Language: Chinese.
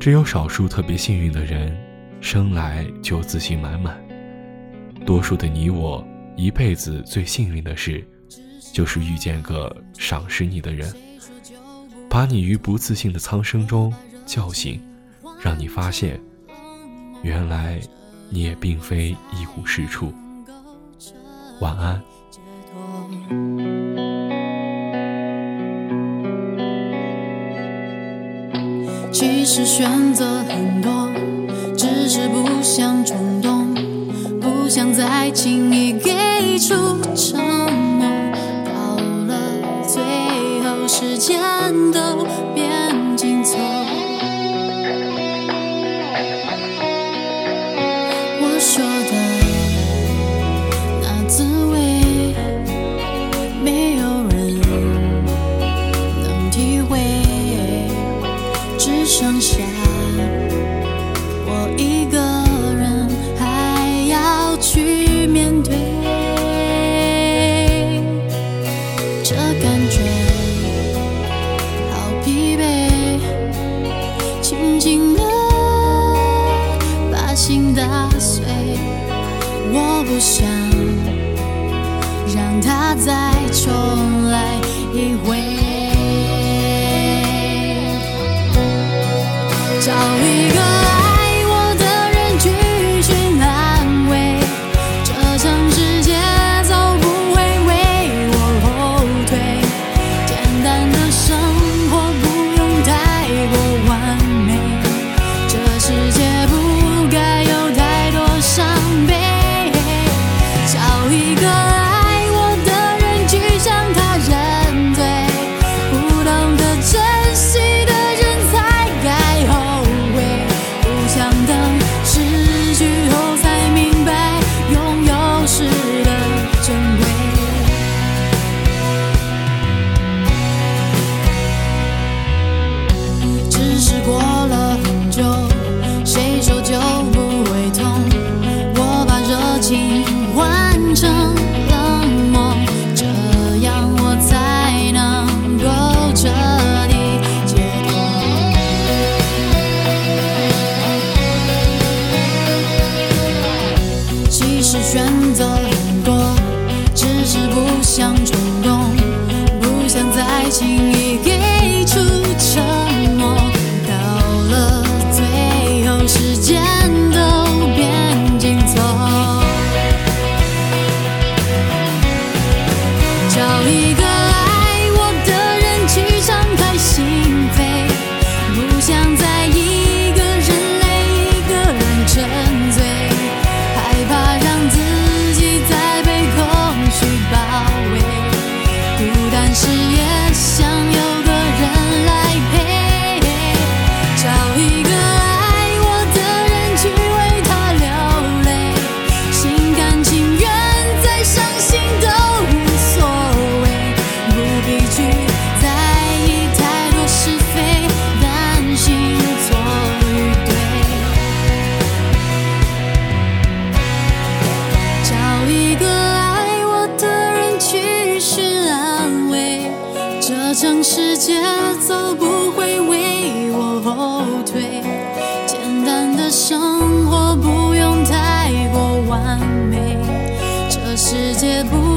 只有少数特别幸运的人生来就自信满满。多数的你我一辈子最幸运的事就是遇见个赏识你的人把你于不自信的苍生中叫醒让你发现原来你也并非一无是处。晚安。其实选择很多只是不想冲动不想再轻易给出承诺到了最后时间都变紧凑我说的紧的把心打碎我不想让它再重来一回。找一个 I'll. 完美这世界不